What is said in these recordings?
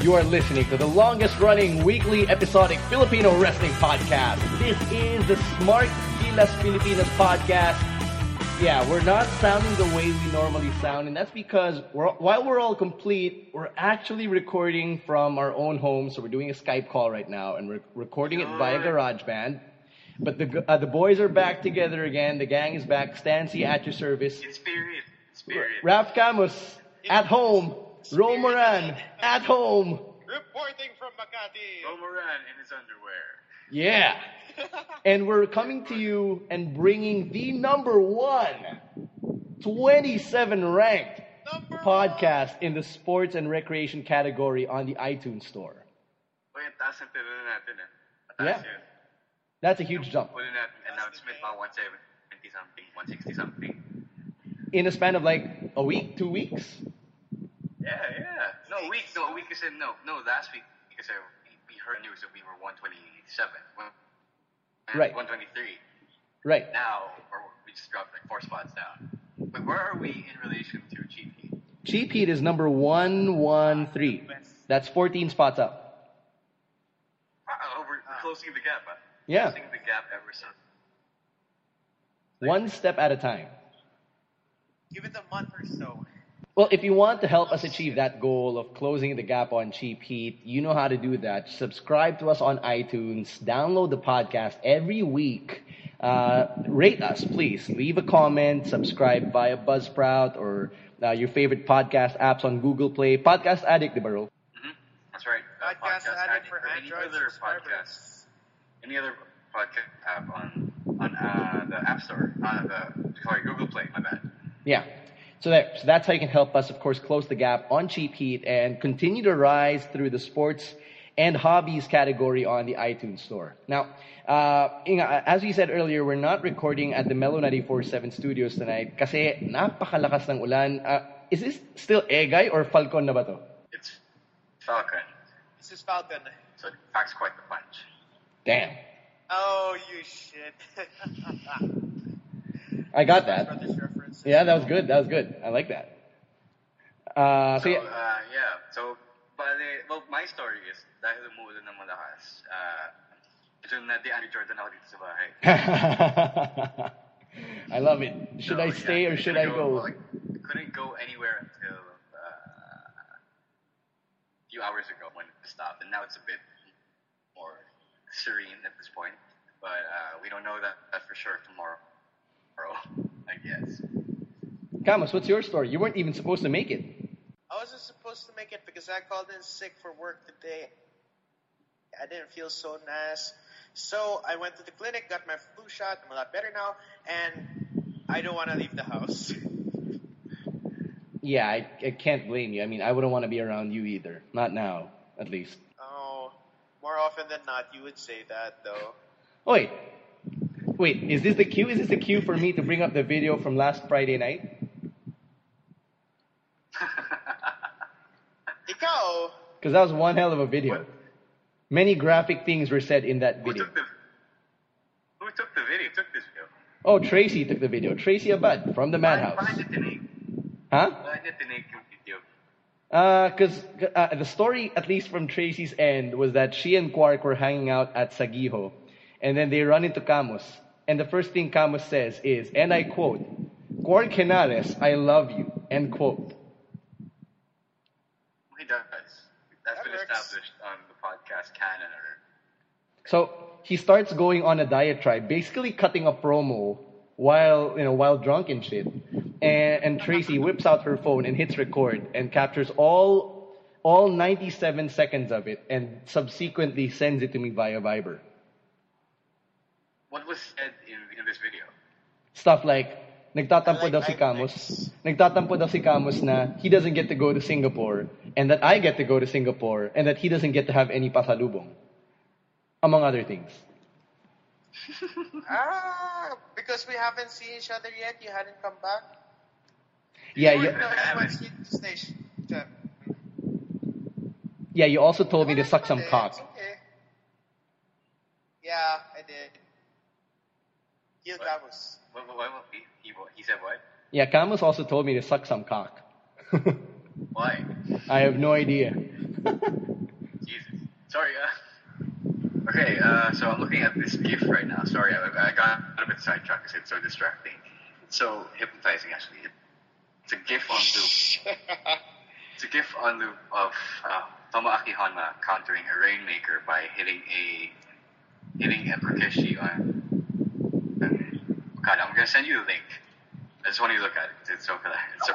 You are listening to the longest running weekly episodic Filipino wrestling podcast. This is the Smart Gilas Filipinas podcast. Yeah, we're not sounding the way we normally sound, and that's because we're, while we're all complete, we're actually recording from our own home. So we're doing a Skype call right now, and we're recording it via GarageBand. But the uh, the boys are back together again. The gang is back. Stancy at your service. In spirit. Spirit. Raf Camus at home. Ro Moran at home. Reporting from Makati. Omaran in his underwear. Yeah. and we're coming to you and bringing the number one, 27 ranked Number podcast in the sports and recreation category on the iTunes store. Uy, ang taas ng tiro natin. Mataas Yeah. That's a huge jump. Huli natin announcement mga 170 something, 160 something. In a span of like a week, two weeks. Yeah, yeah. No, a week, no, week is in, no, no, last week, because uh, we, we heard news that we were 127. Well, and Right. 123. Right. Now, or we just dropped like four spots down. But where are we in relation to Cheap Heat? Cheap Heat is number 113. That's 14 spots up. Wow, we're, we're closing the gap, huh? Yeah. Closing the gap ever since. One step at a time. Give it a month or so. Well, if you want to help us achieve that goal of closing the gap on Cheap Heat, you know how to do that. Subscribe to us on iTunes, download the podcast every week. Uh, rate us, please. Leave a comment, subscribe via Buzzsprout or uh, your favorite podcast apps on Google Play. Podcast Addict, di ba, Ro? hmm That's right. Uh, Podcast Addict for or any other subscribers. podcast, any other podcast app on on uh, the App Store, uh, the sorry Google Play. My bad. Yeah. So, there, so that's how you can help us, of course, close the gap on Cheap Heat and continue to rise through the sports and hobbies category on the iTunes Store. Now, uh, Inga, as we said earlier, we're not recording at the Mellow 94.7 studios tonight kasi napakalakas ng ulan. Uh, is this still Egay or Falcon na ba to? It's Falcon, This is Falcon. so it packs quite the punch. Damn. Oh, you shit. I got that. Yeah, that was good. That was good. I like that. Uh, so, So yeah. uh, yeah, so but well, my story is dahil umuulan ng malakas, uh, medyo na di Andy Jordan ako dito sa bahay. I love it. Should So, I stay yeah, or should I couldn't go? Like, couldn't go anywhere until uh, a few hours ago when it stopped, and now it's a bit more serene at this point. But uh, we don't know that, that for sure tomorrow, I guess. Camus, what's your story? You weren't even supposed to make it. I wasn't supposed to make it because I called in sick for work today. I didn't feel so nice. So I went to the clinic, got my flu shot. I'm a lot better now, and I don't want to leave the house. Yeah, I, I can't blame you. I mean, I wouldn't want to be around you either. Not now, at least. Oh, more often than not, you would say that though. Wait. Wait, is this the cue? Is this the cue for me to bring up the video from last Friday night? Because that was one hell of a video. Many graphic things were said in that Who video. took the Who took the video? Took this video? Oh, Tracy took the video. Tracy Abad from the Madhouse. Bakit niya tinake? Huh? Bakit niya tinake yung video? Because uh, the story, at least from Tracy's end, was that she and Quark were hanging out at Saguijo, and then they run into Camus, and the first thing Camus says is, and I quote, "Quark Henares, I love you." End quote. He does. That's That been works. Established on the podcast So he starts going on a diatribe, basically cutting a promo while you know while drunk and shit. And, and Tracy whips out her phone and hits record and captures all all 97 seconds of it and subsequently sends it to me via Viber. What was said in, in this video? Stuff like Nagtatampo I like daw si Ivan Camus. Nagtatampo daw si Camus na he doesn't get to go to Singapore and that I get to go to Singapore and that he doesn't get to have any pasalubong. Among other things. Ah, because we haven't seen each other yet. You hadn't come back. Yeah, You you, were the one in the station. yeah, you also told me to suck some cock. okay. Yeah, I did. Gil What? Camus. What, what, what, what- he, he, said what? Yeah, Camus also told me to suck some cock. Why? I have no idea. Jesus. Sorry, uh. Okay, uh, so I'm looking at this GIF right now. Sorry, I, I got a bit sidetracked because it's so distracting. It's so hypnotizing, actually. It's a GIF on loop. It's a GIF on loop of uh, Tomoaki Honma countering a Rainmaker by hitting a hitting a Kokeshi on. God, I'm gonna send you the link. I just want you to look at it. It's so it's so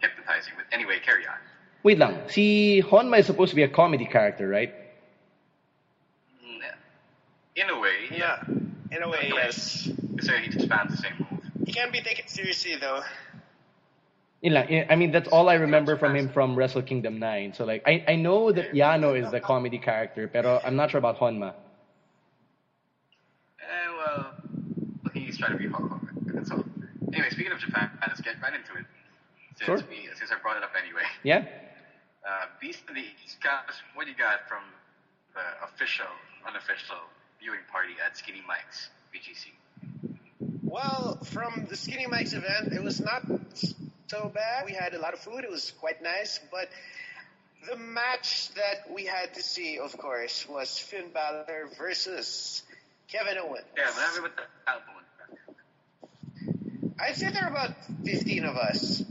hypnotizing. But anyway, carry on. Wait lang, si Honma is supposed to be a comedy character, right? Mm, In a way, yeah, in a way, yes. So he just spams the same move. He can't be taken seriously though. Yun. I mean, that's all I remember from him from Wrestle Kingdom 9. So like, I, I know that Yano is the comedy character, pero I'm not sure about Honma. Eh, well, he's trying to be Hulk Hogan. That's all. Anyway, speaking of Japan, let's get right into it. Since Sure. we, since I brought it up anyway. Yeah? Uh, Beast of the East, guys, what do you got from the official, unofficial viewing party at Skinny Mike's BGC? Well, from the Skinny Mike's event, it was not so bad. We had a lot of food. It was quite nice, but the match that we had to see, of course, was Finn Balor versus Kevin Owens. Yeah, marami ba tao pumunta? I'd say there are about 15 of us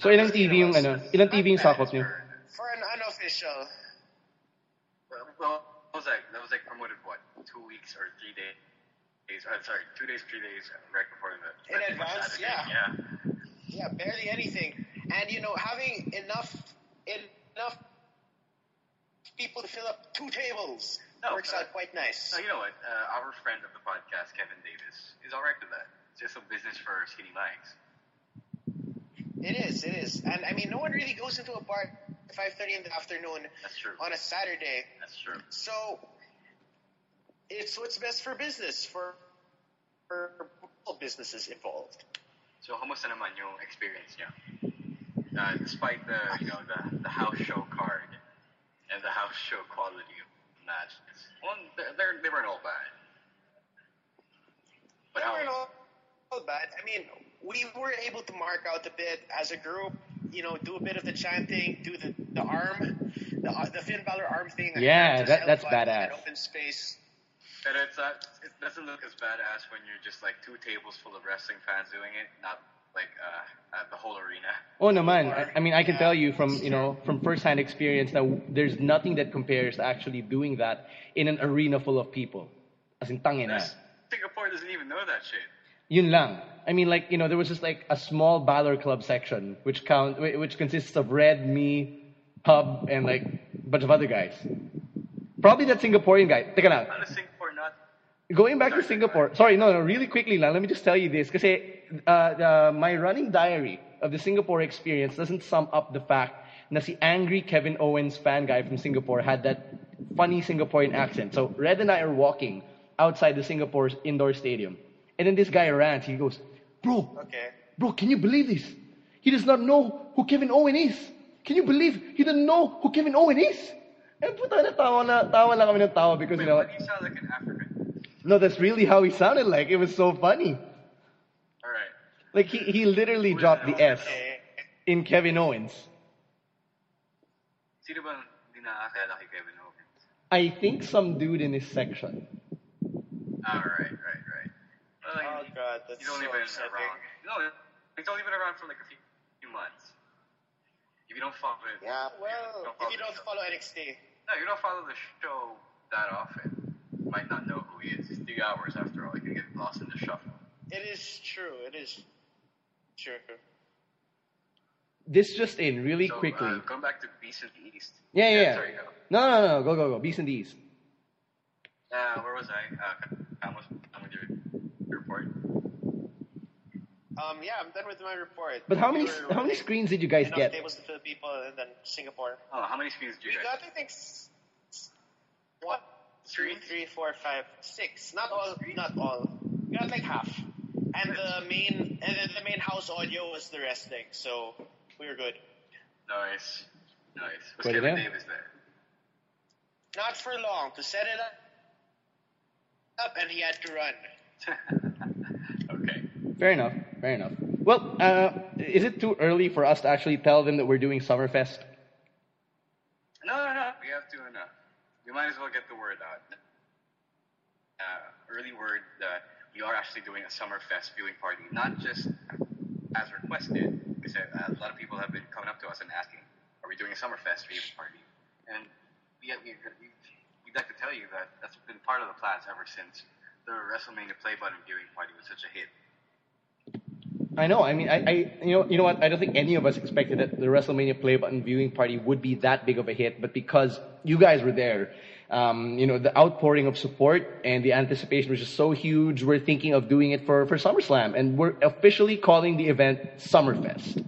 So ilang TV yung ano, ilang TV yung sakop niyo? for an unofficial. Well, well, what was that? That was like promoted what? Two weeks or three days? days uh, sorry, two days, three days right before the In advance, Saturday. yeah. yeah. Yeah, barely anything. And you know, having enough enough people to fill up two tables No, works uh, out quite nice. So you know what? Uh, our friend of the podcast, Kevin Davis, is alright with that. It's just a business for skinny Mikes. It is, it is. And I mean, no one really goes into a bar at 5.30 in the afternoon That's true. on a Saturday. That's true. So, it's what's best for business, for, for all businesses involved. So, how kamusta naman yung experience niyo? Uh, despite the, you know, the, the house show card and the house show quality of matches. Well, they're, they're, weren't all bad. But They weren't all, all bad. I mean, we were able to mark out a bit as a group, you know, do a bit of the chanting, do the, the arm, the, uh, the Finn Balor arm thing. Yeah, that- that's by an badass. open space. but it's not, it doesn't look as badass when you're just like two tables full of wrestling fans doing it, not like uh, uh, the whole arena. Oh no, naman. I, I mean, I can Yeah. tell you from, you know, from first-hand experience that there's nothing that compares to actually doing that in an arena full of people. As in, tangin na. Singapore doesn't even know that shit. Yun lang. I mean, like, you know, there was just like a small Balor Club section, which count, which consists of Red, me, Hub, and like a bunch of other guys. Probably that Singaporean guy. Teka lang. How does Singapore not? Going back to Singapore. Sorry, no, no, really quickly lang. Let me just tell you this. because uh, the, my running diary of the Singapore experience doesn't sum up the fact na si angry Kevin Owens fan guy from Singapore had that funny Singaporean accent. So Red and I are walking outside the Singapore's indoor stadium. And then this guy rants. He goes, Bro, Okay. Bro, can you believe this? He does not know who Kevin Owen is. Can you believe he doesn't know who Kevin Owen is? Eh, puta na, tawa na, tawa lang kami ng tawa because, you know, why do you sound like an African? no, that's really how he sounded like. It was so funny. All right. Like, he, he literally dropped the S in Kevin Owens. Sino bang di nakakilala kay Kevin Owens? I think some dude in his section. Ah, right, right, right. Well, like, Oh, God, that's he's only so been upsetting. around. No, he's only been around for like a few, few months. If you don't follow it, Yeah, well, if you the don't show- follow NXT. no, you don't follow the show that often. You might not know who he is. It's three hours after all. You can get lost in the shuffle. It is true. It is true. This just in, really So, quickly. Uh, going back to Beast in the East. yeah, yeah, yeah. Sorry, go. No, no, no, go, go, go. Beast and D's. Uh, where was I? Uh, Cam was done with your, your report. Um, yeah, I'm done with my report. But how many were how many screens did you guys get? tables to fill people, and then Singapore. Oh, how many screens do We you guys? got, I think, s- s- one, two, Three? three, four, five, six. Not all. Not all. We got like half. And the main and then the main house audio was the resting, so we were good. Nice, nice. Was Put it Kevin in. Davis there? Not for long to set it up, up and he had to run. Fair enough. Fair enough. Well, uh, is it too early for us to actually tell them that we're doing Summerfest? No, no, no. We have to enough. We might as well get the word out. Uh, early word that we are actually doing a Summerfest viewing party, not just as requested, because uh, a lot of people have been coming up to us and asking, "Are we doing a Summerfest viewing party?" And we, we, we, we'd like to tell you that that's been part of the plans ever since the WrestleMania Play Button viewing party was such a hit. I know. I mean, I, I, you know, you know what? I don't think any of us expected that the WrestleMania Play Button viewing party would be that big of a hit. But because you guys were there, um, you know, the outpouring of support and the anticipation was just so huge. We're thinking of doing it for for SummerSlam, and we're officially calling the event Summerfest.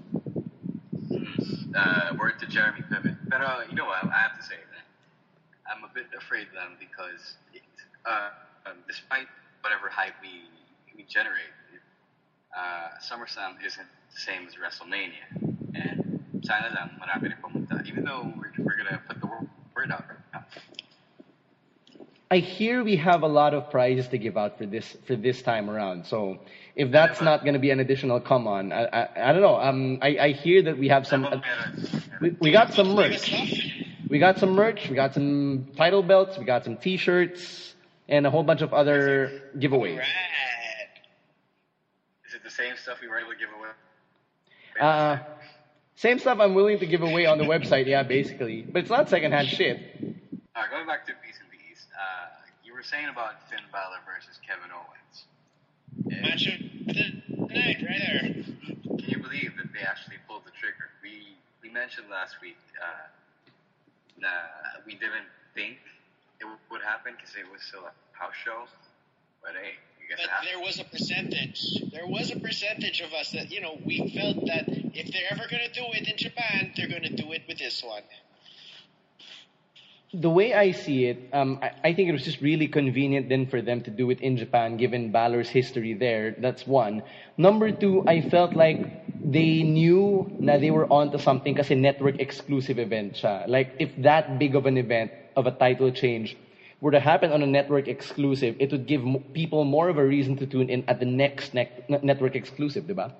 uh, word to Jeremy Piven. But uh, you know what? I have to say that I'm a bit afraid of them because it, uh, um, despite whatever hype we we generate, uh, SummerSlam isn't the same as WrestleMania. And sana lang marami rin pumunta. Even though we're, we're gonna put the word, word out right now. I hear we have a lot of prizes to give out for this for this time around. So if that's not going to be an additional come on, I, I I don't know. Um, I I hear that we have some. Pero meron- we, we got some Bring merch. We got some merch. We got some title belts. We got some T-shirts and a whole bunch of other giveaways. Rad. Is it the same stuff we were able to give away? Uh, same stuff I'm willing to give away on the website. Yeah, basically, but it's not secondhand shit. Alright, going back to Peace and Bees, uh, you were saying about Finn Balor versus Kevin Owens. Match of the night, right there. can you believe that they actually pulled the trigger? We we mentioned last week uh, that we didn't think it would happen because it was still a house show, but hey, you guess it But there was a percentage. There was a percentage of us that you know we felt that if they're ever gonna do it in Japan, they're gonna do it with this one. The way I see it, um, I, I think it was just really convenient then for them to do it in Japan, given Balor's history there. That's one. Number two, I felt like they knew that they were onto something kasi network exclusive event siya. Like if that big of an event of a title change were to happen on a network exclusive, it would give people more of a reason to tune in at the next ne- network exclusive, diba?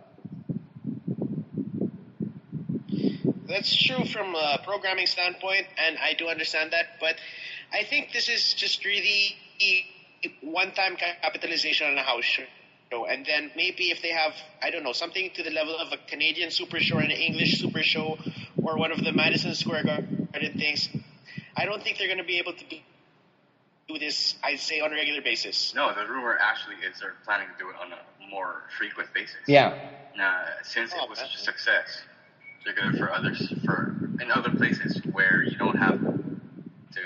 That's true from a programming standpoint, and I do understand that. But I think this is just really one-time capitalization on a house show. And then maybe if they have, I don't know, something to the level of a Canadian Super Show or an English Super Show or one of the Madison Square Garden things, I don't think they're going to be able to do do this, I'd say, on a regular basis. No, the rumor actually is they're planning to do it on a more frequent basis. Yeah. Uh, since Oh, it was such a success, they're good for others for in other places where you don't have to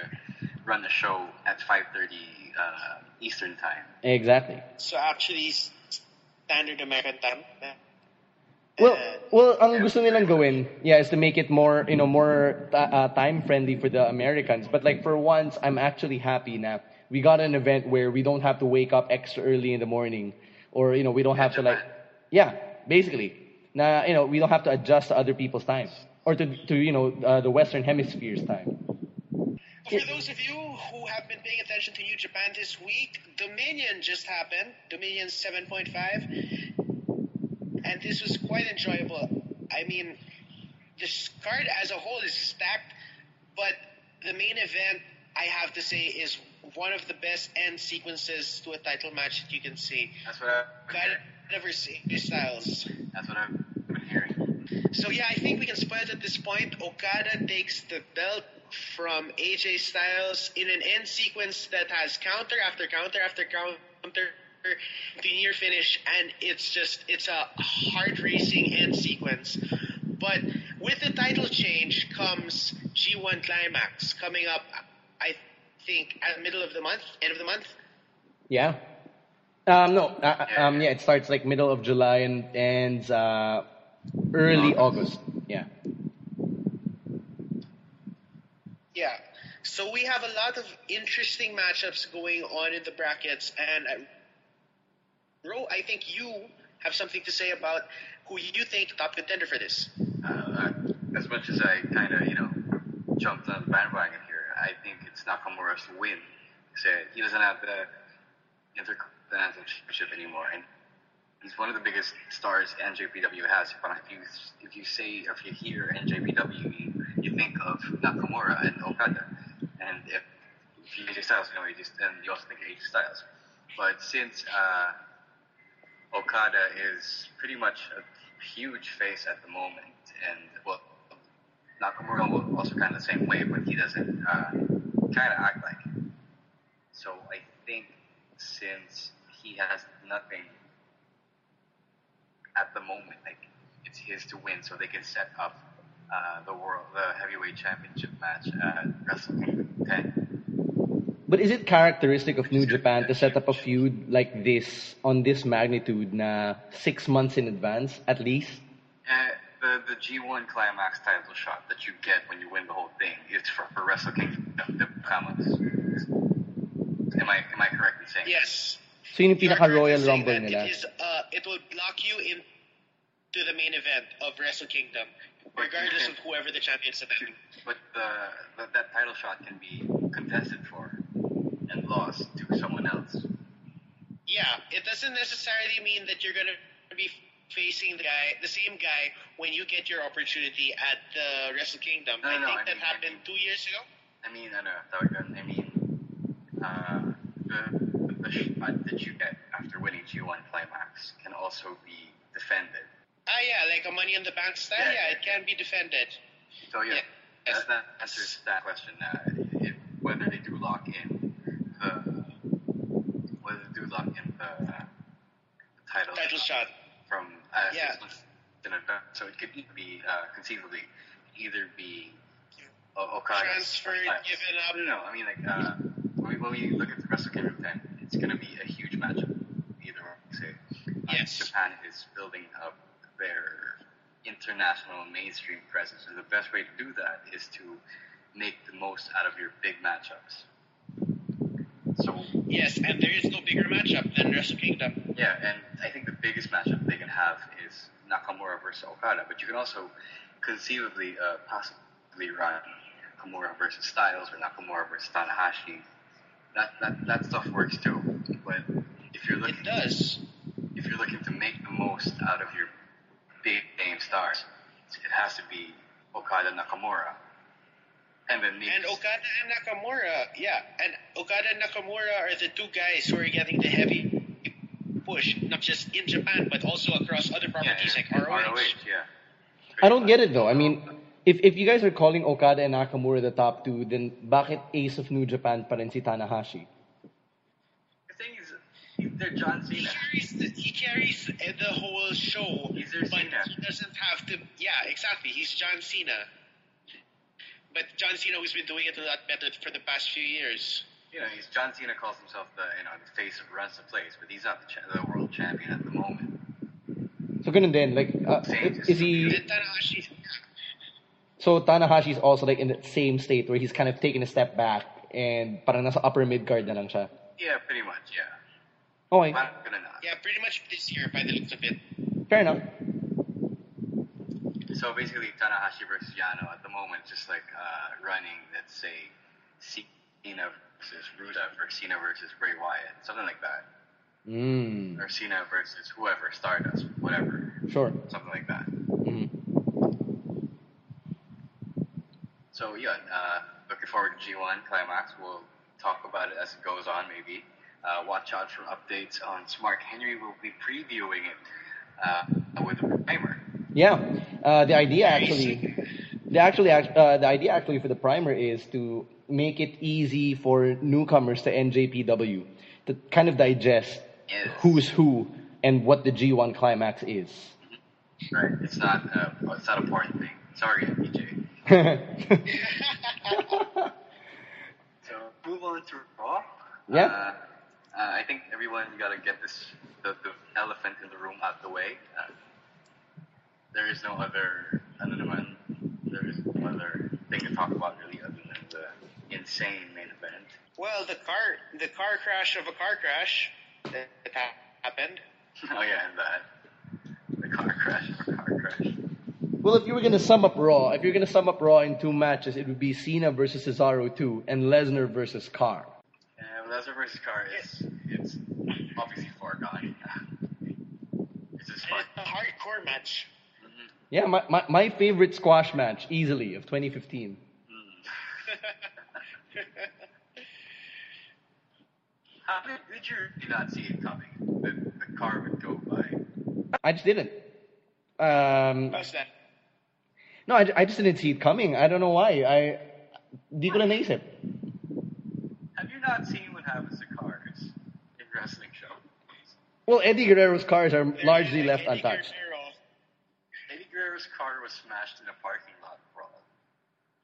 run the show at 5:30 uh, Eastern time. Exactly. So actually, standard American time. Well, well, ang gusto nilang gawin, yeah, is to make it more, you know, more uh, time friendly for the Americans. But like for once, I'm actually happy now. We got an event where we don't have to wake up extra early in the morning, or you know, we don't have to like, yeah, basically, na you know, we don't have to adjust to other people's time or to to you know uh, the Western Hemisphere's time. For those of you who have been paying attention to New Japan this week, Dominion just happened. Dominion 7.5. And this was quite enjoyable. I mean, this card as a whole is stacked, but the main event, I have to say, is one of the best end sequences to a title match that you can see. That's what I've been hearing. see Styles. That's what I've been hearing. So yeah, I think we can spoil it at this point. Okada takes the belt from AJ Styles in an end sequence that has counter after counter after counter to near finish, and it's just it's a hard racing end sequence. But with the title change comes G1 Climax coming up. I think at the middle of the month, end of the month. Yeah, Um, no, uh, um, yeah, it starts like middle of July and ends uh, early August. Yeah. Yeah. So we have a lot of interesting matchups going on in the brackets, and uh, Ro, I think you have something to say about who you think top contender for this. Uh, as much as I kind of, you know, jumped on the bandwagon here, I think it's Nakamura's win. So he doesn't have the Intercontinental Championship anymore, and he's one of the biggest stars NJPW has. If you if you say if you hear NJPW, you, think of Nakamura and Okada, and if, if you AJ Styles, you know, just and you also think of AJ Styles. But since uh, Okada is pretty much a huge face at the moment, and well, Nakamura also kind of the same way, but he doesn't uh, kind of act like it. So I think since he has nothing at the moment, like it's his to win, so they can set up uh, the world, the heavyweight championship match at Wrestle Kingdom 10. But is it characteristic of New Japan to set up a feud like this on this magnitude na six months in advance at least? Uh, the the G1 Climax title shot that you get when you win the whole thing is for, for Wrestle Kingdom the Bahamas. Am I am I correct in saying? Yes. So yun yung You're pinaka correct in Royal Rumble that nila. It, is, uh, it will block you into the main event of Wrestle Kingdom, regardless of whoever the champions is. But the, the that title shot can be contested for and lost to someone else. Yeah, it doesn't necessarily mean that you're gonna be facing the guy, the same guy, when you get your opportunity at the Wrestle Kingdom. No, I no, think I that mean- I happened mean- two years ago. I mean, tawag doon, I mean, uh, the, the shot that you get after winning G1 Climax can also be defended. Ah, yeah, like a Money in the Bank style. Yeah, Yeah, yeah. it can be defended. So yeah, Yes. that, that answers that question. Uh, if, whether they do lock in the whether they do lock in the, uh, title, Title shot. from uh, Yeah. six months in advance. So it could be uh, conceivably either be o- Okada Transferred, given up. No, no, I mean like uh, when, we, when we look at the Wrestle Kingdom 10, it's going to be a huge matchup. Either way, say uh, Yes. Japan is building up their international mainstream presence, and the best way to do that is to make the most out of your big matchups. So Yes, and there is no bigger matchup than Wrestle Kingdom. yeah, and I think the biggest matchup they can have is Nakamura versus Okada, but you can also conceivably uh, possibly run Nakamura versus Styles or Nakamura versus Tanahashi. That that that stuff works too. But if you're looking It does. if you're looking to make the most out of your big name stars, it has to be Okada Nakamura. And then And Okada and Nakamura, yeah, and Okada and Nakamura are the two guys who are getting the heavy push, not just in Japan but also across other yeah, properties like and ROH. yeah. I don't get it though. I mean, if if you guys are calling Okada and Nakamura the top two, then bakit ace of New Japan pa rin si Tanahashi? The thing is, they're John He carries the, he carries uh, the whole show, He's their but Cena. he doesn't have to. Yeah, exactly. He's John Cena, but John Cena who's been doing it a lot better for the past few years. You know, he's John Cena calls himself the you know the face of runs the place, but he's not the, cha- the world champion at the moment. So ganun then, like, uh, is he, And Tanahashi, so Tanahashi's also like in the same state where he's kind of taking a step back and parang nasa upper mid card na lang siya. Yeah, pretty much. Yeah, Okay, not gonna not. yeah, pretty much this year by the looks of it. fair enough. So basically, Tanahashi versus Yano at the moment, just like uh, running, let's say, Cena versus Ruda or Cena versus Bray Wyatt, something like that, Mm, or Cena versus whoever, Stardust, whatever, sure. something like that. Mhm. So yeah, uh, looking forward to G1 Climax. We'll talk about it as it goes on, maybe. Uh, watch out for updates on Smart Henry. We'll be previewing it uh, with a primer. Yeah, uh, the idea actually, the actually, uh, the idea actually for the primer is to make it easy for newcomers to NJPW to kind of digest Yes. who's who and what the G1 climax is. Right. It's not. Uh, it's not a important thing. Sorry, MPJ. So move on to Raw. Yeah. Uh, I think everyone got to get this the, the elephant in the room out of the way. There is no other ano naman, there is no other thing to talk about really other than the insane main event. Well, the car, the car crash of a car crash that that happened. Oh yeah, and that the car crash of a car crash. Well, if you were gonna sum up Raw, if you're gonna sum up Raw in two matches, it would be Cena versus Cesaro two and Lesnar versus Carr. Yeah, Lesnar versus Car is it's obviously foregone. It's just fun. it's a hardcore match. Yeah, my, my, my favorite squash match, easily, of 2015. How did, did you not see it coming? The, the car would go by. I just didn't. Um, that? no, I, I just didn't see it coming. I don't know why. I di ko na naisip. Have you not seen what happens to cars in wrestling shows? Well, Eddie Guerrero's cars are They're largely like left Eddie untouched. Guerrero. Guerrero's car was smashed in a parking lot brawl.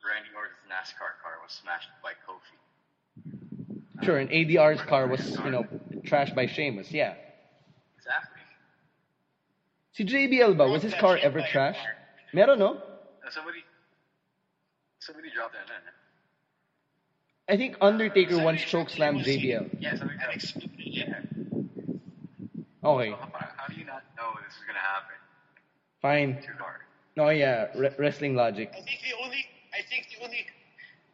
Randy Orton's NASCAR car was smashed by Kofi. Sure, and ADR's car was, you know, trashed by Sheamus. Yeah. Exactly. Si JBL ba, was his car ever trashed? Meron, no? Uh, somebody, somebody dropped that in. I think Undertaker once choke slammed. JBL. Yeah, somebody dropped. Yeah. Okay, So how, do you not know this is gonna happen? fine. Too hard. No, yeah, re- wrestling logic. I think the only, I think the only,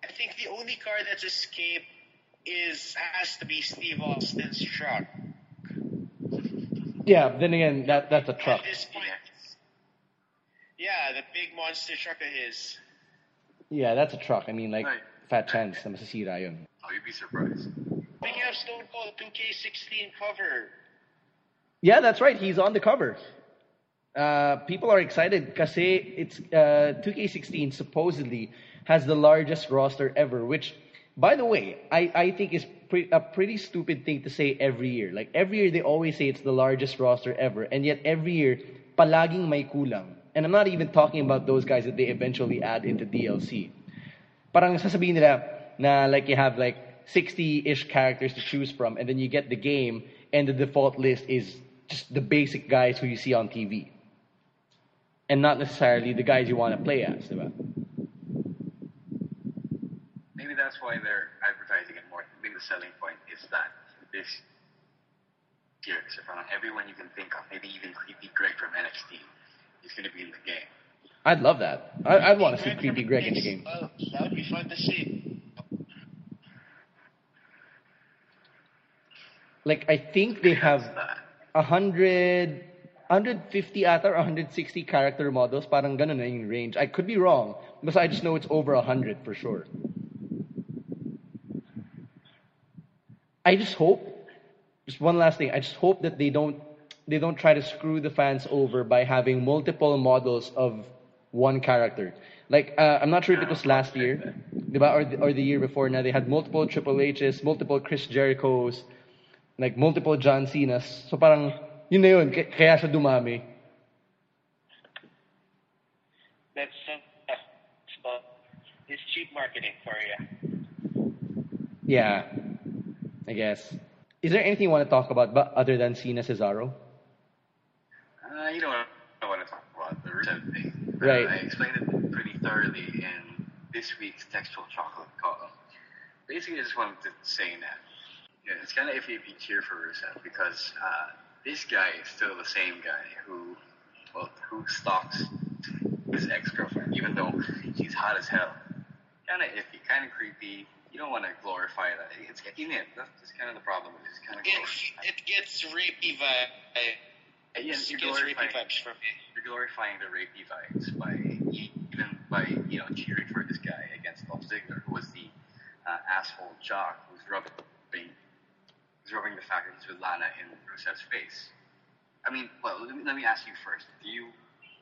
I think the only car that's escaped is has to be Steve Austin's truck. Yeah, then again, that that's a truck. At this point, yeah, the big monster truck of his. Yeah, that's a truck. I mean, like, Right. fat chance na masasira yun. Oh, you'd be surprised. We have Stone Cold 2K16 cover, Yeah, that's right. He's on the cover. Uh, people are excited because it's uh, 2K16 supposedly has the largest roster ever. Which, by the way, I, I think is pre- a pretty stupid thing to say every year. Like every year they always say it's the largest roster ever, and yet every year palaging may kulang. And I'm not even talking about those guys that they eventually add into DLC. Parang sasabihin nila na like you have like 60-ish characters to choose from, and then you get the game, and the default list is just the basic guys who you see on TV. And not necessarily the guys you want to play as, diba? Maybe that's why they're advertising it more. Maybe the selling point is that this year, so from everyone you can think of, maybe even Creepy Greg from NXT, is going to be in the game. I'd love that. I, I'd want to see Creepy Greg in the game. Well, that would be fun to see. Like, I think they have That's that. 100, 150 ata or 160 character models. Parang ganun na yung range. I could be wrong, but I just know it's over 100 for sure. I just hope, just one last thing, I just hope that they don't, they don't try to screw the fans over by having multiple models of one character. Like, uh, I'm not sure if it was last year, diba? Or, the, or the year before now, they had multiple Triple H's, multiple Chris Jericho's, like multiple John Cena's. So parang, yun na yun, k- kaya siya dumami. That's uh, it's cheap marketing for you. Yeah, I guess. Is there anything you want to talk about but other than Cena Cesaro? Uh, you know what I want to talk about, the Rusev thing. Right. I explained it pretty thoroughly in this week's textual chocolate column. Basically, I just wanted to say that yeah, it's kind of iffy if you cheer for Rusev because uh, this guy is still the same guy who, well, who stalks his ex-girlfriend, even though she's hot as hell. Kind of iffy, kind of creepy. You don't want to glorify that. It's. That's just kind of the problem. It's kind of It, it gets rapey vibe. It you're gets glorifying, vibes from me. you're glorifying the rapey vibes by even by you know cheering for this guy against Dolph Ziggler, who was the uh, asshole jock who's rubbing who's rubbing the fact that he's with Lana in Rusev's face. I mean, well, let me, let me ask you first: Do you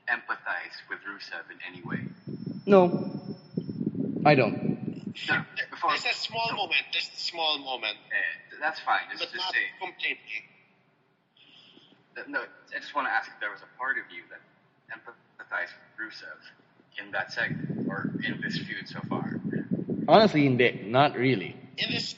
empathize with Rusev in any way? No, I don't. No, before, There's a small moment. There's a small moment, Uh, that's fine. Just, but just not say. completely. that- No, I just want to ask if there was a part of you that empathized with Rusev in that segment or in this feud so far. Honestly, hindi. Not really. In this,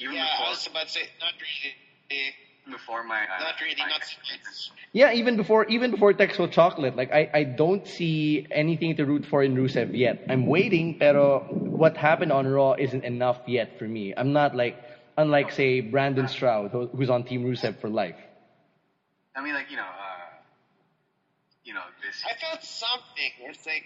even Yeah, before I was about to say, not really. before my uh, Not really, my not experience. Yeah, even before even before Textual Chocolate, like I, I don't see anything to root for in Rusev yet. I'm waiting, pero what happened on Raw isn't enough yet for me. I'm not like unlike say Brandon Stroud, who's on Team Rusev for life. I mean, like you know, uh, you know this. I felt something. It's like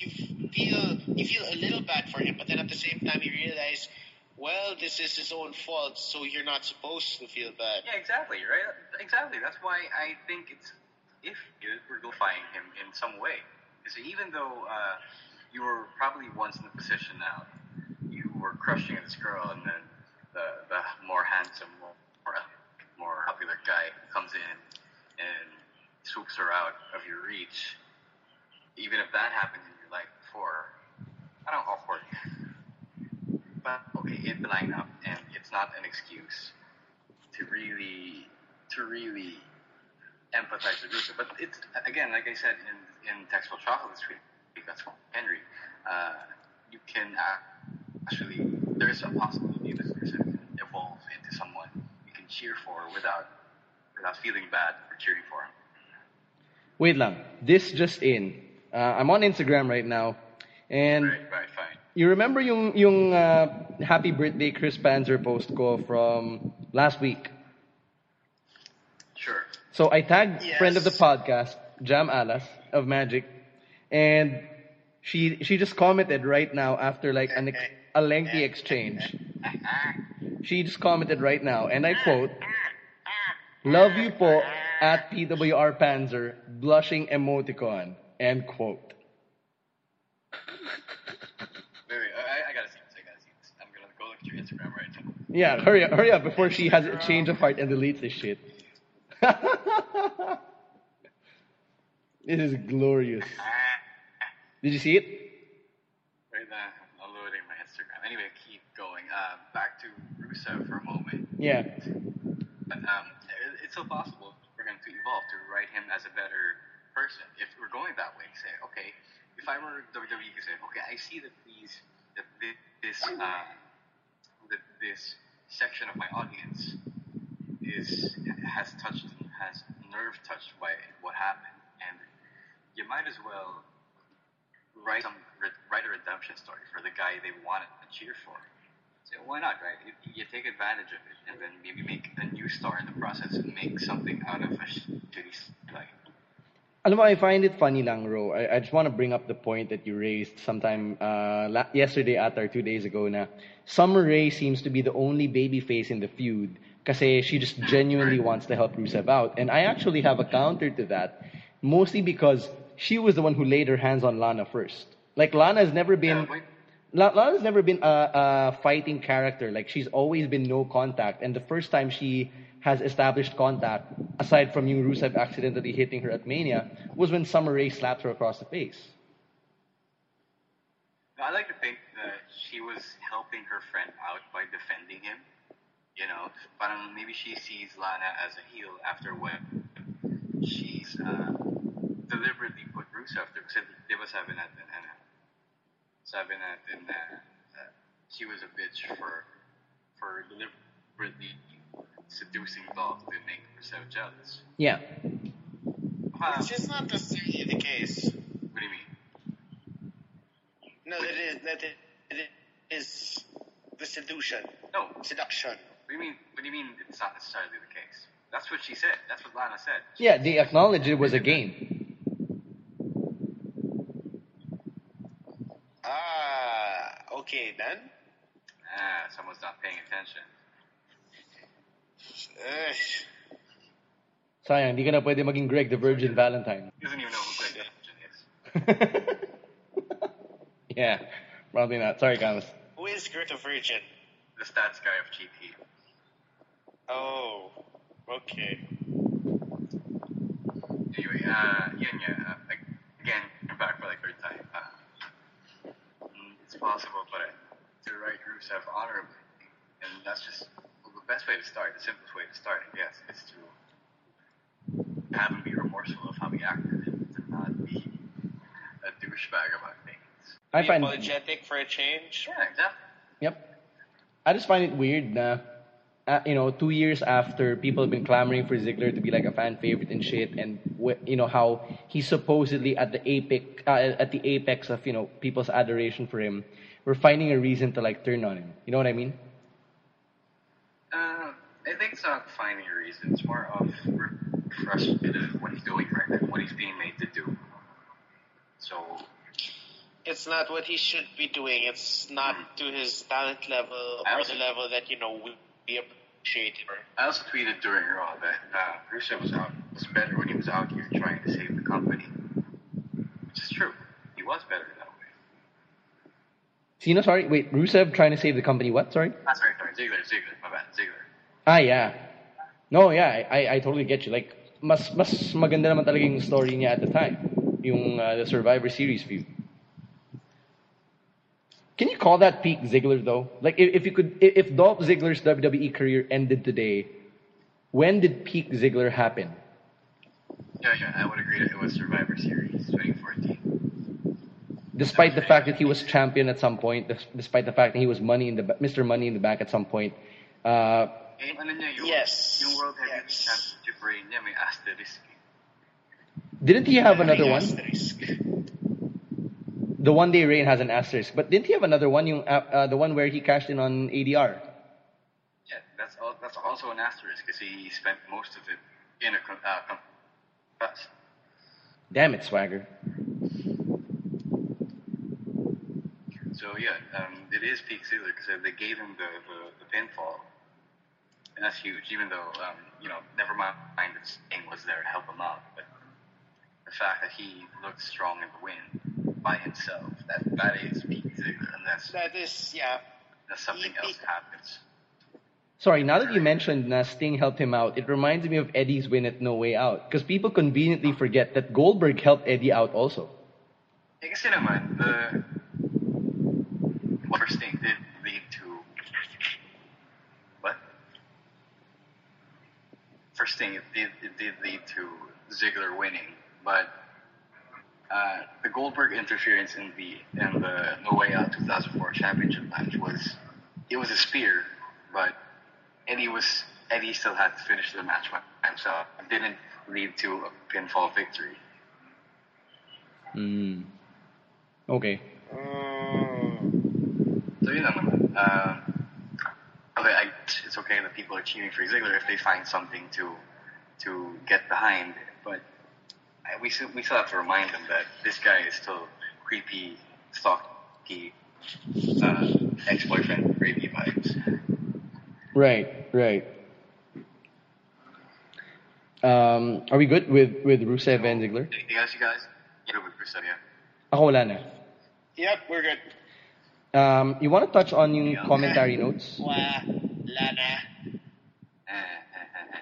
you feel you feel a little bad for him, but then at the same time you realize, well, this is his own fault, so you're not supposed to feel bad. Yeah, exactly, right? Exactly. That's why I think it's if we're glorifying him in some way. Because even though uh, you were probably once in the position now, you were crushing this girl, and then the the more handsome, more more popular guy comes in and swoops her out of your reach. Even if that happened in your life before, I don't know, awkward. But okay, it line up, and it's not an excuse to really to really empathize with Rusev. But it's again, like I said in in Textual Chocolate this week, that's Henry. Uh, you can uh, actually there's a possibility Rusev can evolve into someone you can cheer for without without feeling bad for cheering for him. Wait lang. This just in. Uh, I'm on Instagram right now, and Right, right, fine. You remember yung yung uh, happy birthday Chris Panzer post ko from last week. Sure. So I tagged Yes. friend of the podcast, Jam Alas of Magic, and she she just commented right now after like an, a lengthy exchange. She just commented right now, and I quote, "Love you po at PWR Panzer, blushing emoticon." End quote. Wait, wait, I, I gotta see this. I gotta see this. I'm gonna go look at your Instagram right now. Yeah, hurry up, hurry up before she has a change of heart and deletes this shit. this is glorious. Did you see it? Right now, I'm loading my Instagram. Anyway, keep going. Uh, back to Rusev for a moment. Yeah. But, um, it's still possible for him to evolve to write him as a better person. If we're going that way, say, okay, if I were WWE, you could say, okay, I see that these, that this, uh, that this section of my audience is has touched, has nerve touched by what happened, and you might as well write some write a redemption story for the guy they wanted to cheer for. So why not, right? You, take advantage of it, and then maybe make a new star in the process and make something out of a shitty like. Alam mo, I find it funny lang, Ro. I, I just want to bring up the point that you raised sometime uh, la- yesterday at or two days ago na Summer Rae seems to be the only babyface in the feud kasi she just genuinely wants to help Rusev out. And I actually have a counter to that, mostly because she was the one who laid her hands on Lana first. Like, Lana has never been... La- Lana's never been a, a fighting character. Like she's always been no contact, and the first time she has established contact, aside from yung Rusev accidentally hitting her at Mania, was when Summer Rae slapped her across the face. I like to think that she was helping her friend out by defending him. You know, parang maybe she sees Lana as a heel after what she's uh, deliberately put Rusev through. Kasi di ba sabi natin, na uh, she was a bitch for for deliberately seducing Dolph to make Rusev jealous. Yeah. Huh, It's just not necessarily the case. what do you mean? No, that is that it, it is the seduction, No, seduction. What do you mean? What do you mean? It's not necessarily the case. That's what she said. That's what Lana said. Yeah, they acknowledged it was a game. Ah, okay then. Ah, someone's not paying attention. Ugh. Sayang, hindi ka na pwede maging Greg the Virgin Valentine. He doesn't even know who Greg the Virgin is. yeah, probably not. Sorry, Camus. Who is Greg the Virgin? The stats guy of GP. Oh, okay. Anyway, uh, yun nga. Uh, again, I'm back for like third time. Uh, it's possible, but to write Rusev honorably, and that's just well, the best way to start. The simplest way to start, I guess, is to have him be remorseful of how he acted, to not be a douchebag about things. I Be find. apologetic for a change. Yeah, exactly. Yep. I just find it weird na, uh, you know, two years after people have been clamoring for Ziggler to be like a fan favorite and shit, and wh- you know how he's supposedly at the apex, uh, at the apex of you know people's adoration for him, we're finding a reason to like turn on him. You know what I mean? Uh, I think it's not finding a reason. It's more of frustrated at what he's doing right now, what he's being made to do. So It's not what he should be doing. It's not to his talent level or also- the level that you know we, we appreciate him. I also tweeted during Raw that uh, Rusev was out was better when he was out here trying to save the company, which is true. He was better way. Sorry, wait, Rusev trying to save the company. What? Sorry. Ah, sorry, sorry, Ziggler, Ziggler, my bad, Ziggler. Ah, yeah. No, yeah, I, I, totally get you. Like, mas mas maganda naman talaga yung story niya at the time. Yung uh, the Survivor Series feud. Can you call that peak Ziggler though? Like, if, if you could, if, if Dolph Ziggler's WWE career ended today, when did peak Ziggler happen? Yeah, yeah, I would agree that it was Survivor Series 2014. Despite the fact that he was champion at some point, despite the fact that he was money in the Mr. Money in the Bank at some point, uh, Eh, ano niya, yung, Yes, yung World Heavyweight yes. Championship reign niya may asterisk. didn't he have another one? Asterisk. The one day reign has an asterisk, but didn't he have another one? Yung, uh, uh, the one where he cashed in on ADR. Yeah, that's al- that's also an asterisk because he spent most of it in a com- uh, com- Damn it, Swagger. So yeah, um, it is peak Ziggler because they gave him the, the, the pinfall, and that's huge. Even though um, you know, never mind that Sting was there to help him out, but the fact that he looked strong in the win by himself, that that is peak Ziggler, unless That is, yeah. unless something he- else happens. Sorry, now that you mentioned that Sting helped him out, it reminds me of Eddie's win at No Way Out. Because people conveniently forget that Goldberg helped Eddie out also. Eh, kasi naman, the what first thing did lead to what? First thing it did it did lead to Ziggler winning, but uh, the Goldberg interference in the in the No Way Out 2004 Championship match was it was a spear, but Eddie was Eddie still had to finish the match by himself. It didn't lead to a pinfall victory. Hmm. Okay. Mm, So yun naman. Uh, okay, I, it's okay that people are cheering for Ziggler if they find something to to get behind, but I, we still we still have to remind them that this guy is still creepy, stalky, uh, ex-boyfriend, rapey vibes. Right, right. Um, are we good with, with Rusev and Ziggler? Anything else, you guys? Yeah, with Rusev, yeah. Ako wala na. yep, we're good. Um, you want to touch on yung commentary notes? Wala na. Eh, eh, eh, eh.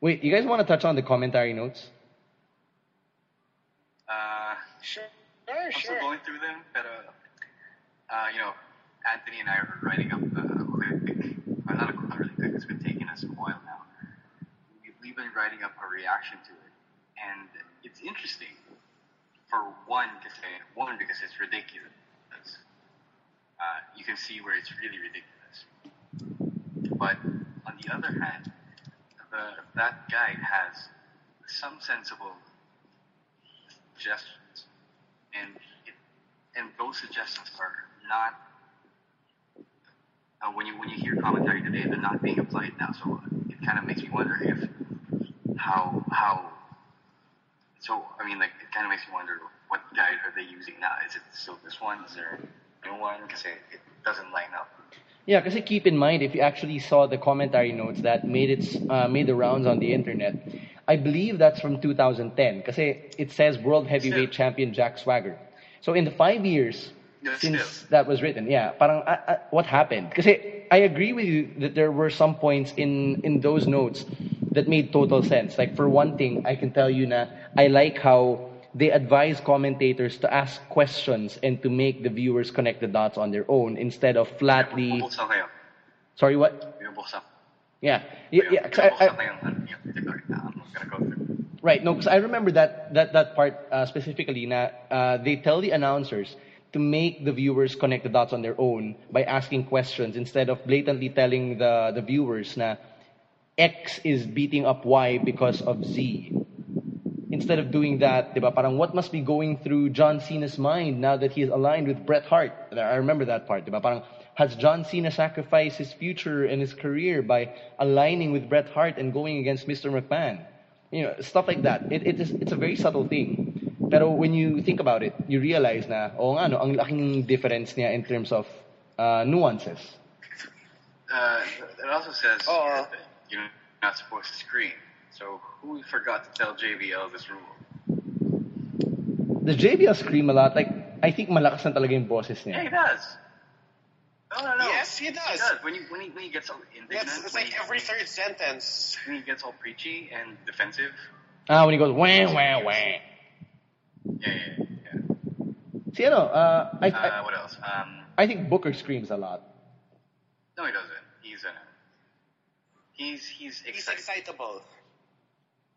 Wait, you guys want to touch on the commentary notes? Uh, Sure, I'm still going through them, but uh, uh, you know, Anthony and I are writing up uh, a quick, well, not a not really quick. It's been taking us a while now. We- We've been writing up a reaction to it, and it's interesting. For one, because one because it's ridiculous. Uh, you can see where it's really ridiculous. But on the other hand, the, that guy has some sensible suggestions, and it, and those suggestions are not uh, when you when you hear commentary today, they're not being applied now. So it kind of makes me wonder if how how. So I mean, like it kind of makes me wonder what guide are they using now? Is it still this one? Is there new one? Because it, it doesn't line up. Yeah, because keep in mind, if you actually saw the commentary notes that made its uh, made the rounds on the internet, I believe that's from 2010. Because it says World Heavyweight Still. Champion Jack Swagger. So in the five years since that was written, yeah, parang uh, uh, what happened? Because I agree with you that there were some points in in those notes that made total sense. Like for one thing, I can tell you na I like how they advise commentators to ask questions and to make the viewers connect the dots on their own instead of flatly. Sorry, what? Yeah, yeah, yeah I, I, kayo ng yung particular na I'm gonna go through. right. No, because I remember that that that part uh, specifically. Na uh, they tell the announcers to make the viewers connect the dots on their own by asking questions instead of blatantly telling the, the viewers na X is beating up Y because of Z. Instead of doing that, diba, parang what must be going through John Cena's mind now that he is aligned with Bret Hart? I remember that part, diba? Parang, has John Cena sacrificed his future and his career by aligning with Bret Hart and going against Mr. McMahon? You know, stuff like that. It, it is, it's a very subtle thing. Pero when you think about it, you realize na, oh nga, no, ang laking difference niya in terms of uh, nuances. Uh, it also says Oh. that you're not supposed to scream. So who forgot to tell JBL this rule? The JBL scream a lot. Like, I think malakas na talaga yung boses Yeah, he does. No, no, no. Yes, he does. He does. When, you, when, he, when he gets all indignant, That's it's like he, every third sentence. when he gets all preachy and defensive. Ah, when he goes, wah, wah, wah. Yeah, yeah, yeah. yeah. See, ano, uh, I, I, Uh, what else? Um, I think Booker screams a lot. no, he doesn't. He's uh, he's he's excited. He's excitable.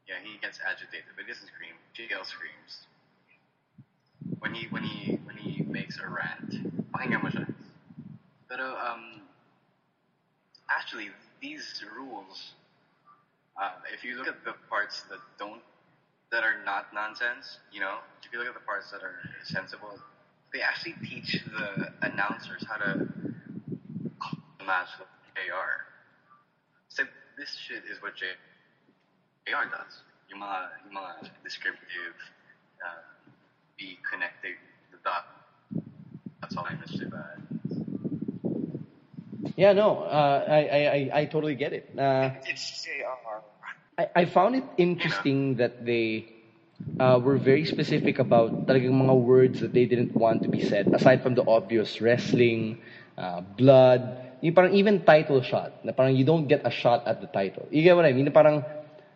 Yeah, he gets agitated, but he doesn't scream. JL screams. When he when he when he makes a rant. Pakinggan mo siya. Pero um actually these rules uh, if you look at the parts that don't that are not nonsense, you know, if you look at the parts that are sensible, they actually teach the announcers how to match the with JR. So this shit is what J AR does. Yung mga, yung mga descriptive, uh, be connected the dot. That's all I understood about. Yeah, no, uh, I, I, I, I totally get it. Uh, It's JR. I, I found it interesting that they uh, were very specific about talagang mga words that they didn't want to be said, aside from the obvious wrestling, uh, blood, yung parang even title shot, na parang you don't get a shot at the title. You get what I mean? Na parang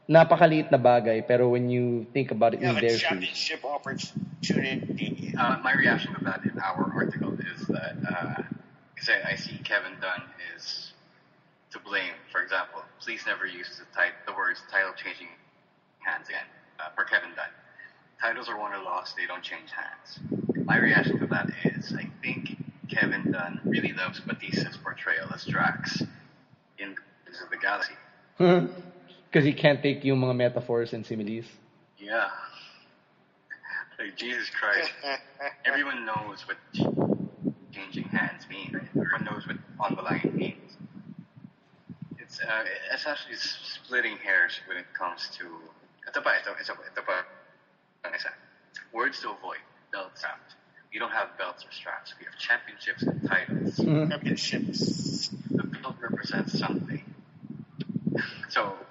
napakaliit na bagay, pero when you think about it You in their shoes. championship opportunity. Uh, my reaction to that in our article is that, uh, I, I see Kevin Dunn is to blame. For example, please never use the, tit- the words title changing hands again uh, for Kevin Dunn. Titles are won or lost, they don't change hands. My reaction to that is I think Kevin Dunn really loves Batista's portrayal as Drax in Guardians of the Galaxy. Because he can't take yung mga metaphors and similes. Yeah. Like, Jesus Christ. Everyone knows what changing hands mean. Right? Everyone knows what on the line means. It's uh, it's actually splitting hairs when it comes to. Ito pa, ito, ito, ito pa. Ang isa. Words to avoid. Belt straps. We don't have belts or straps. We have championships and titles. Championships. The belt represents something. So, wait, you just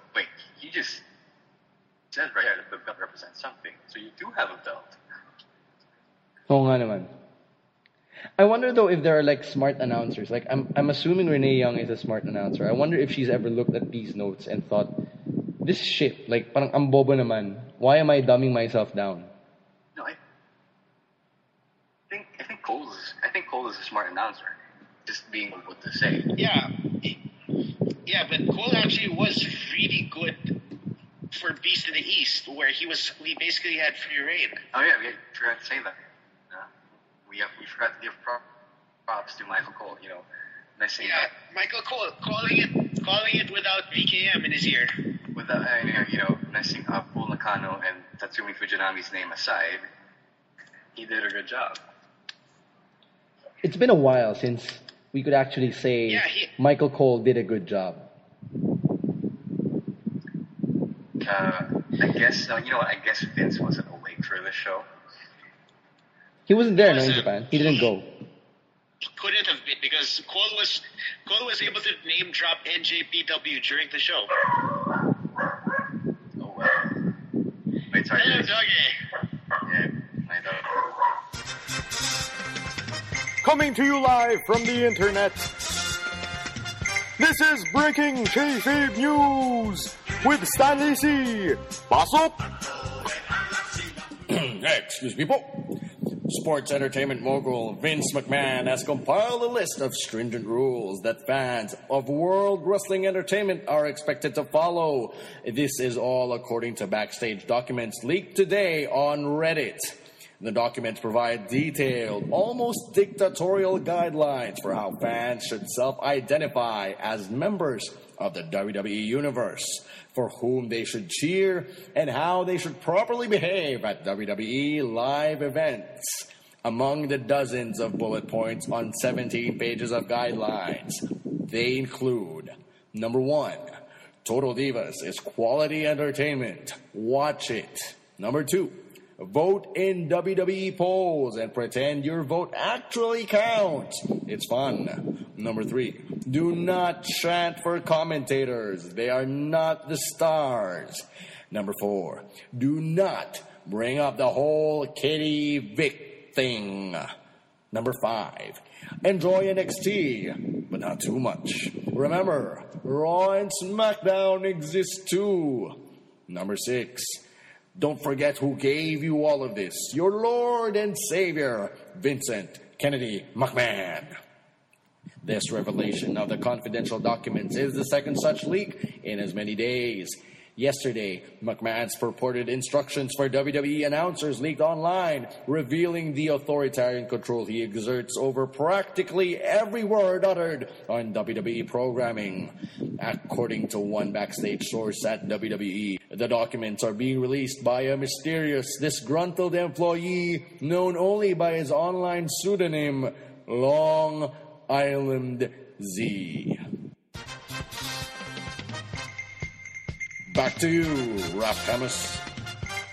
said right there that the belt represents something. So you do have a belt. Oo nga naman. I wonder though if there are like smart announcers. Like I'm I'm assuming Renee Young is a smart announcer. I wonder if she's ever looked at these notes and thought, this shit, like parang ang bobo naman. Why am I dumbing myself down? No, I think I think Cole is I think Cole is a smart announcer. Just being able to say. Yeah. Yeah, but Cole actually was really good for Beast in the East, where he was we basically had free reign. Oh yeah, we forgot to say that. Uh, we have, we forgot to give props to Michael Cole. You know, messing Yeah, up Michael Cole calling it calling it without VKM in his ear. with uh, you know messing up Bull Nakano and Tatsumi Fujinami's name aside. He did a good job. It's been a while since we could actually say Yeah, he- Michael Cole did a good job. Uh, I guess no, you know what? I guess Vince wasn't awake for this show. He wasn't there no, in. Japan. He didn't go. He couldn't have been because Cole was Cole was able to name drop NJPW during the show. Oh well. Wait, sorry. Hello, guys. doggy. Yeah, I know. Coming to you live from the internet. This is Breaking Kayfabe News with Stanley C. Pasok! Excuse me, po. Sports entertainment mogul Vince McMahon has compiled a list of stringent rules that fans of World Wrestling Entertainment are expected to follow. This is all according to backstage documents leaked today on Reddit. The documents provide detailed, almost dictatorial guidelines for how fans should self identify as members of the WWE Universe, for whom they should cheer, and how they should properly behave at WWE live events. Among the dozens of bullet points on 17 pages of guidelines, they include number one, Total Divas is quality entertainment. Watch it. Number two, vote in WWE polls and pretend your vote actually counts. It's fun. Number three, do not chant for commentators. They are not the stars. Number four, do not bring up the whole Katie Vick thing. Number five, enjoy NXT, but not too much. Remember, Raw and SmackDown exist too. Number six, don't forget who gave you all of this. Your Lord and Savior, Vincent Kennedy McMahon. This revelation of the confidential documents is the second such leak in as many days. Yesterday, McMahon's purported instructions for WWE announcers leaked online, revealing the authoritarian control he exerts over practically every word uttered on WWE programming. According to one backstage source at WWE, the documents are being released by a mysterious, disgruntled employee known only by his online pseudonym, Long Island Z. Back to you, Raf Hamas.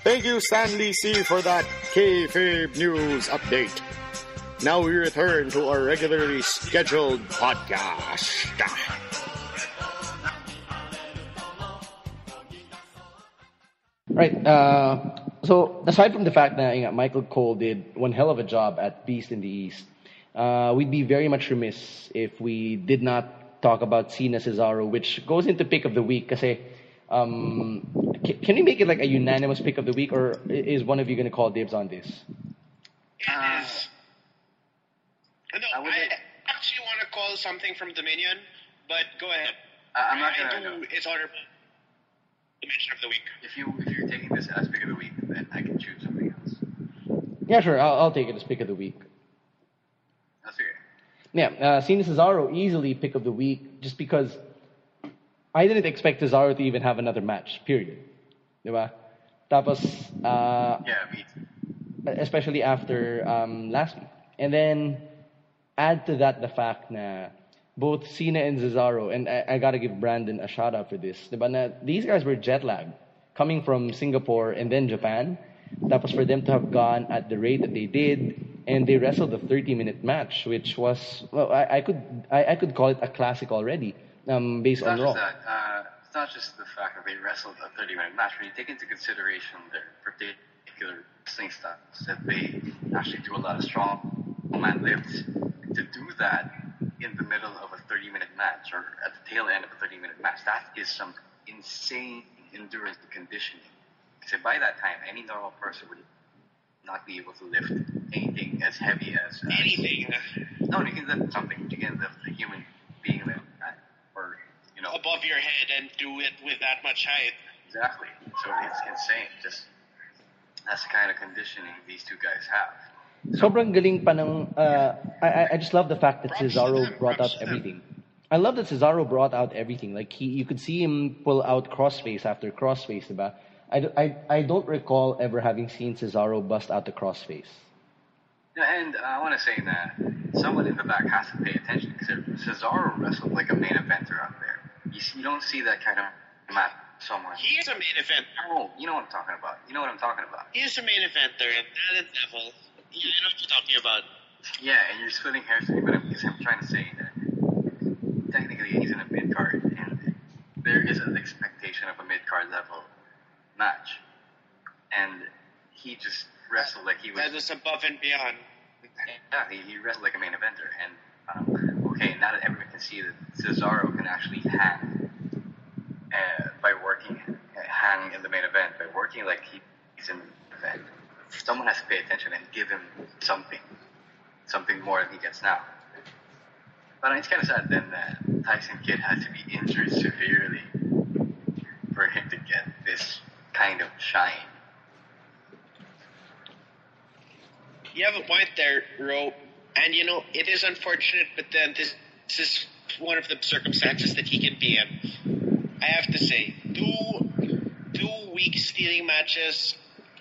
Thank you, Stanley C, for that kayfabe news update. Now we return to our regularly scheduled podcast. Right. Uh, so aside from the fact that you know, Michael Cole did one hell of a job at Beast in the East, uh, we'd be very much remiss if we did not talk about Cena Cesaro, which goes into pick of the week. Kasi, um, can, can we make it like a unanimous pick of the week, or is one of you going to call dibs on this? Uh, It is. No, I I, actually want to call something from Dominion, but go ahead. I- I'm not gonna- do. It's honorable mention of the week. if you if you're taking this as pick of the week, then I can choose something else. Yeah, sure. I'll, I'll take it as pick of the week. That's okay. Yeah, uh, Cena Cesaro easily pick of the week just because I didn't expect Cesaro to even have another match. Period. Diba? Tapos, uh, Yeah, me too. especially after um, last week. And then add to that the fact na both Cena and Cesaro, and I, I gotta give Brandon a shout out for this. Diba na, these guys were jet lagged, coming from Singapore and then Japan. Tapos for them to have gone at the rate that they did, and they wrestled a 30 minute match, which was, well, I, I could I, I could call it a classic already, um, based It's not on Raw. just that. Uh, it's not just the fact that they wrestled a 30 minute match. When you take into consideration their particular wrestling styles, that they actually do a lot of strong man lifts, to do that in the middle of a 30 minute match or at the tail end of a 30 minute match, that is some insane endurance conditioning. Because by that time, any normal person would not be able to lift anything as heavy as. as Anything No, you can lift something. You can lift a human being lift that, or you know, above your head and do it with that much height. exactly. So it's insane. Just that's the kind of conditioning these two guys have. Sobrang galing pa ng, uh, I, I- I just love the fact that Props Cesaro them, brought props out to them. everything. I love that Cesaro brought out everything. Like he, you could see him pull out crossface after crossface, diba? I, d- I, I don't recall ever having seen Cesaro bust out the crossface. Yeah, And uh, I want to say that someone in the back has to pay attention because Cesaro wrestled like a main eventer out there. You, you don't see that kind of match. Someone. He is a main event. Oh, you know what I'm talking about. You know what I'm talking about. He is a main eventer at that level. Yeah, I know what you're talking about. Yeah, and you're splitting hairs with me, but I'm, I'm trying to say that technically he's in a mid card, and there is an expectation of a mid card level match, and he just wrestled like he was. That is above and beyond. Yeah, he, he wrestled like a main eventer, and um, okay, now that everyone can see that Cesaro can actually hang uh, by working, hang in the main event by working like he, he's in the event. Someone has to pay attention and give him something, something more than he gets now. But it's kind of sad then that Tyson Kidd had to be injured severely for him to get this kind of shine. you have a point there, Ro. And you know, it is unfortunate, but then this, this is one of the circumstances that he can be in. I have to say, two two week stealing matches,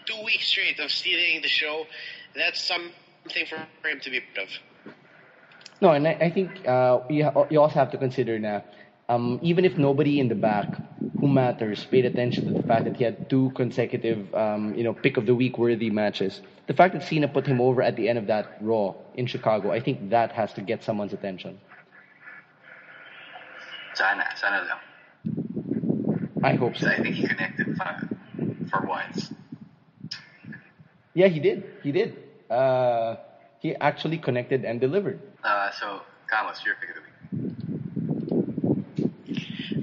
two weeks straight of stealing the show. That's something for him to be proud of. No, and I, I think uh, you, you also have to consider now, um, even if nobody in the back who matters paid attention to the fact that he had two consecutive, um, you know, pick of the week worthy matches, the fact that Cena put him over at the end of that Raw in Chicago, I think that has to get someone's attention. Sana, sana lang. I hope so. I think he connected for, for once. Yeah, he did. He did. Uh, he actually connected and delivered. Uh, so, Carlos, your pick of the week.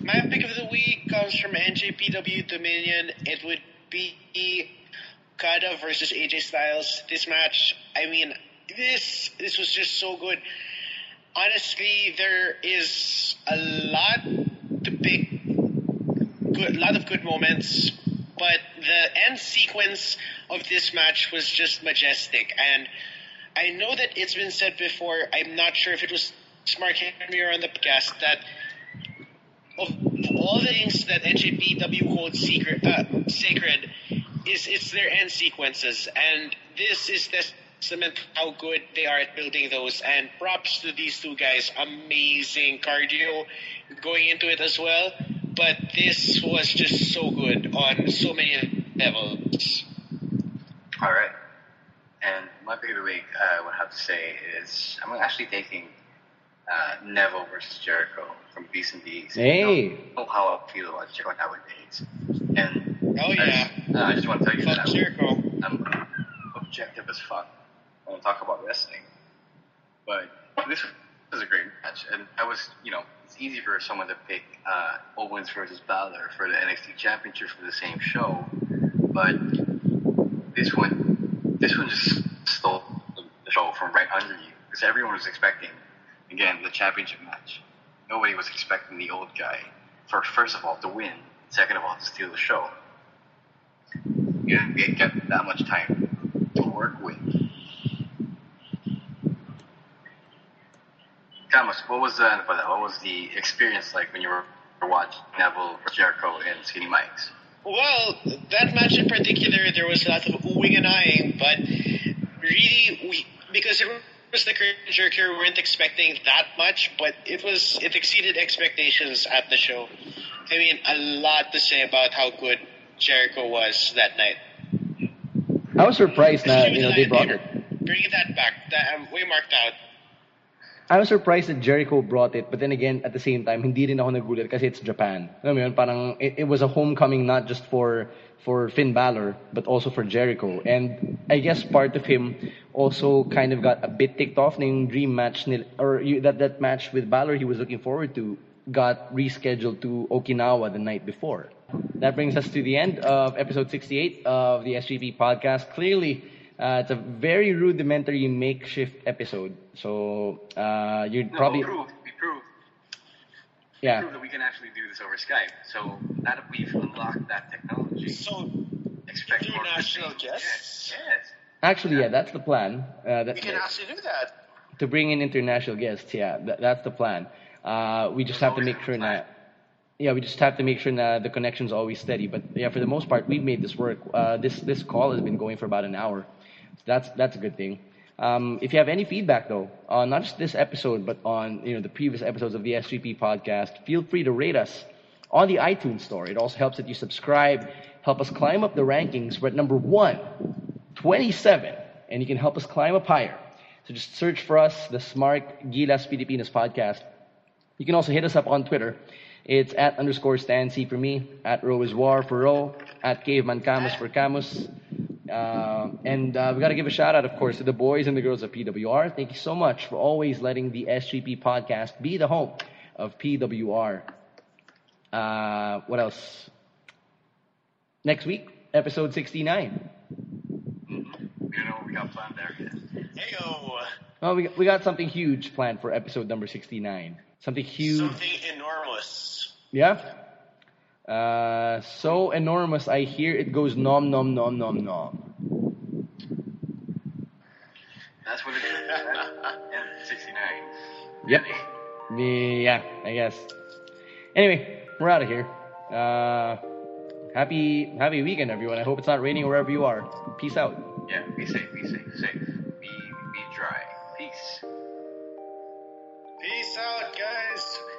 My pick of the week comes from NJPW Dominion. It would be Okada versus AJ Styles. This match, I mean, this this was just so good. Honestly, there is a lot to pick. Good, lot of good moments, but the end sequence of this match was just majestic. And I know that it's been said before. I'm not sure if it was Smart Henry or on the podcast that of all the things that NJPW holds secret, uh, sacred is it's their end sequences, and this is testament how good they are at building those. And props to these two guys, amazing cardio going into it as well. But this was just so good on so many levels. All right. And my the week, uh, I would have to say, is I'm actually taking uh, Neville versus Jericho from Beast and Beast. Hey. You know how I feel about Jericho nowadays. And Oh yeah, I, uh, I just want to tell you fuck that Jericho. I'm objective as fuck when I talk about wrestling. But this was a great match, and I was, you know, it's easy for someone to pick uh, Owens versus Balor for the NXT Championship for the same show, but this one, this one just stole the show from right under you because everyone was expecting, again, the championship match. Nobody was expecting the old guy for first of all to win, second of all to steal the show. You didn't get, that much time to work with. Thomas, what was the what was the experience like when you were watching Neville Jericho and Skinny Mike's? Well, that match in particular, there was a lot of oohing and eyeing, but really, we because it was the Jericho, we weren't expecting that much, but it was it exceeded expectations at the show. I mean, a lot to say about how good Jericho was that night. I was surprised that you know they brought it. Bringing that back, that um, we marked out. I was surprised that Jericho brought it, but then again, at the same time, hindi rin ako nagulat kasi it's Japan. Alam mo yun, parang it, it was a homecoming not just for for Finn Balor, but also for Jericho. And I guess part of him also kind of got a bit ticked off na dream match nil, or you, that that match with Balor he was looking forward to got rescheduled to Okinawa the night before. That brings us to the end of episode 68 of the SGP podcast. Clearly, uh, it's a very rudimentary makeshift episode. So uh, you'd No, probably we proved, we proved, yeah. proved that we can actually do this over Skype. So now that we've unlocked that technology, So expect more international guests? Yes, yes. Actually, yeah, that's the plan. Uh, that, We can actually do that. to bring in international guests. Yeah, that, that's the plan. Uh, we just have to make sure that. Yeah, we just have to make sure that the connection's always steady. But yeah, for the most part, we've made this work. Uh, this this call has been going for about an hour. So that's that's a good thing. Um, if you have any feedback though, on not just this episode, but on you know the previous episodes of the SGP podcast, feel free to rate us on the iTunes store. It also helps that you subscribe, help us climb up the rankings. We're at number one, 27, and you can help us climb up higher. So just search for us, the Smart Gilas Pilipinas podcast. You can also hit us up on Twitter. It's at underscore Stan C for me, at Ro is War for Ro, at Caveman Camus for Camus. Uh, and uh, we got to give a shout out, of course, to the boys and the girls of PWR. Thank you so much for always letting the SGP podcast be the home of PWR. Uh, what else? Next week, episode 69. You know what we got planned there? Heyo, Oh, we, we got something huge planned for episode number 69. Something huge. something enormous. Yeah. Uh, so enormous, I hear it goes nom nom nom nom nom. That's what it is. and 69. Yep. Yeah, I guess. Anyway, we're out of here. Uh, happy happy weekend, everyone. I hope it's not raining wherever you are. Peace out. Yeah, be safe, be safe, safe. Be be dry. Peace. Peace out, guys.